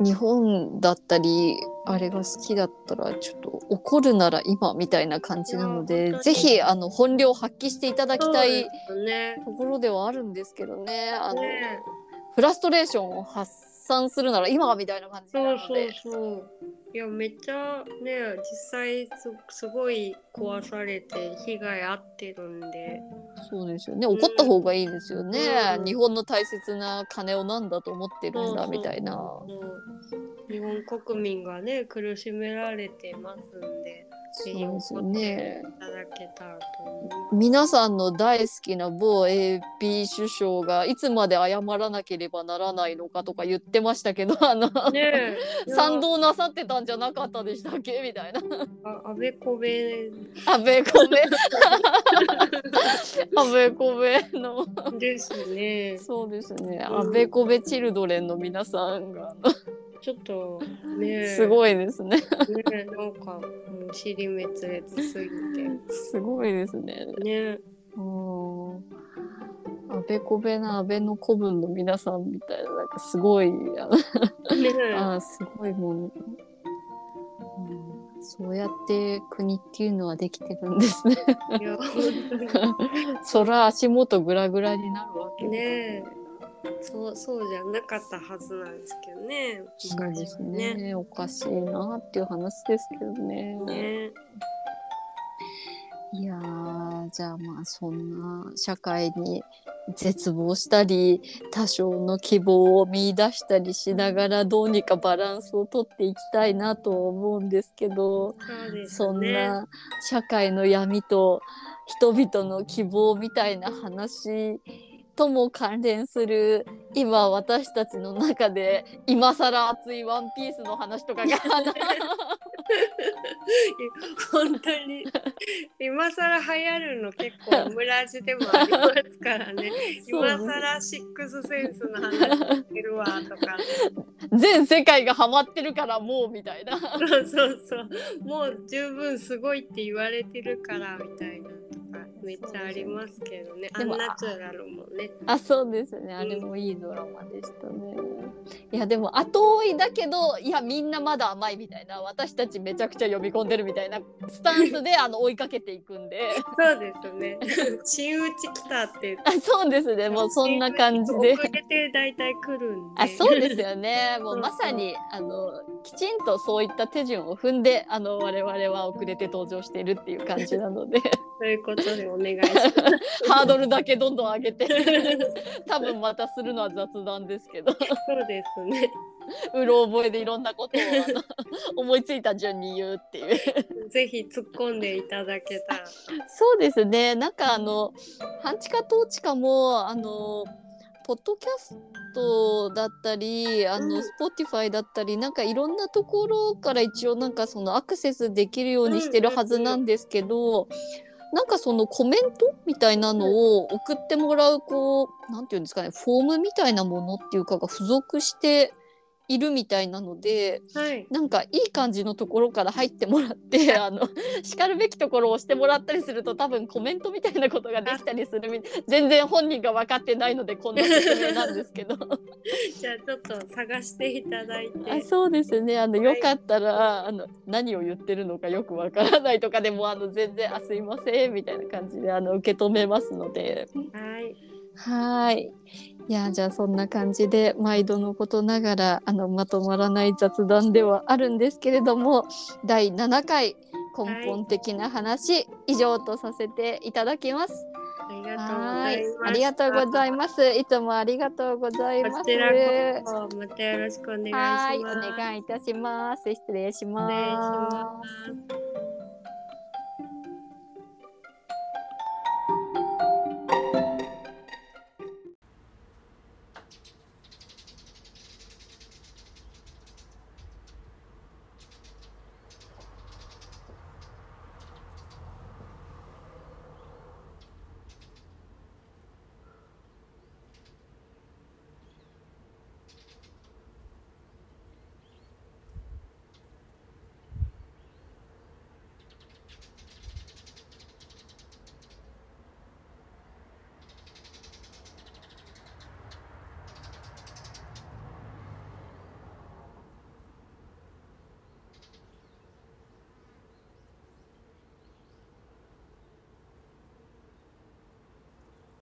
日本だったり、あれが好きだったら、ちょっと怒るなら今みたいな感じなのでぜひ、あの、本領発揮していただきたいところではあるんですけどね、あの、ねフラストレーションを発散するなら今みたいな感じなそうそうので。そういやめっちゃね実際すすごい壊されて被害あってるんでそうですよね。怒った方がいいですよね。うん日本の大切な金を何だと思ってるんだみたいな。そう日本国民がね苦しめられてますんでそうですよね。いただけたらと思います。皆さんの大好きな某 AP 首相がいつまで謝らなければならないのかとか言ってましたけど、あの、ねえ 賛同なさってたんじゃなかったでしたっけ？みたいな。ああべこべあべこべ。あべこべの。ですね。そうですね。うんあべこべチルドレンの皆さんが、ちょっとねすごいですね。ねなんかもう尻滅裂すぎすごいですね。てね。うん。あべこべな安倍の子分の皆さんみたいな、なんかすごい、あのね あーすごいもん、うん、そうやって国っていうのはできてるんですね。いや本そら 足元グラグラになるわけ当にねそうそうじゃなかったはずなんですけどね。そうです昔はねおかしいなっていう話ですけどね。ね。いやーじゃあまあそんな社会に絶望したり多少の希望を見出したりしながらどうにかバランスをとっていきたいなと思うんですけど。そうですそんね。な社会の闇と人々の希望みたいな話とも関連する今私たちの中で今更熱いワンピースの話とかが。本当に。今更流行るの結構村地でもありますからね。今更シックスセンスの話してるわとか。全世界がハマってるからもうみたいな。そうそうそう。もう十分すごいって言われてるからみたいなとかめっちゃありますけどね。アでもンナチュラルもね。あそうですね。あれもいいドラマでしたね。いやでも後追いだけどいやみんなまだ甘いみたいな。私たちめちゃくちゃ呼び込んでるみたいな。スタンスであの追いかけていくんで。そうですね。真打ち来たって。あそうですね。もうそんな感じで。大体来るんで。あそうですよね。もうまさにあのきちんとそういった手順を踏んであの我々は遅れて登場しているっていう感じなので。ということでお願いします。ハードルだけどんどん上げて。多分またするのは雑談ですけど。そうですね。うろ覚えでいろんなことを思いついた順に言うっていう。ぜひ突っ込んでいただけたら。そうですね。なんかあの半地下統治下もあのポッドキャストだったりあの、うん。 Spotify だったりなんかいろんなところから一応なんかそのアクセスできるようにしてるはずなんですけど、なんかそのコメントみたいなのを送ってもらうこう何て言うんですかねフォームみたいなものっていうかが付属しているみたいなのではい。なんかいい感じのところから入ってもらって あの然るべきところを押してもらったりすると多分コメントみたいなことができたりするみ全然本人が分かってないのでこんな説明なんですけどじゃあちょっと探していただいて。あそうですねあのはいよかったら、あの何を言ってるのかよくわからないとかでもあの全然「あすいません」みたいな感じであの受け止めますので。はい。はい。いや、じゃあそんな感じで毎度のことながらあのまとまらない雑談ではあるんですけれども第7回根本的な話、以上とさせていただきます。ありがとうごはいざいます。ありがとうございす。ます。いつもありがとうございます。こちらこそまたよろしくお願いします。はい、お願いいたします。失礼します。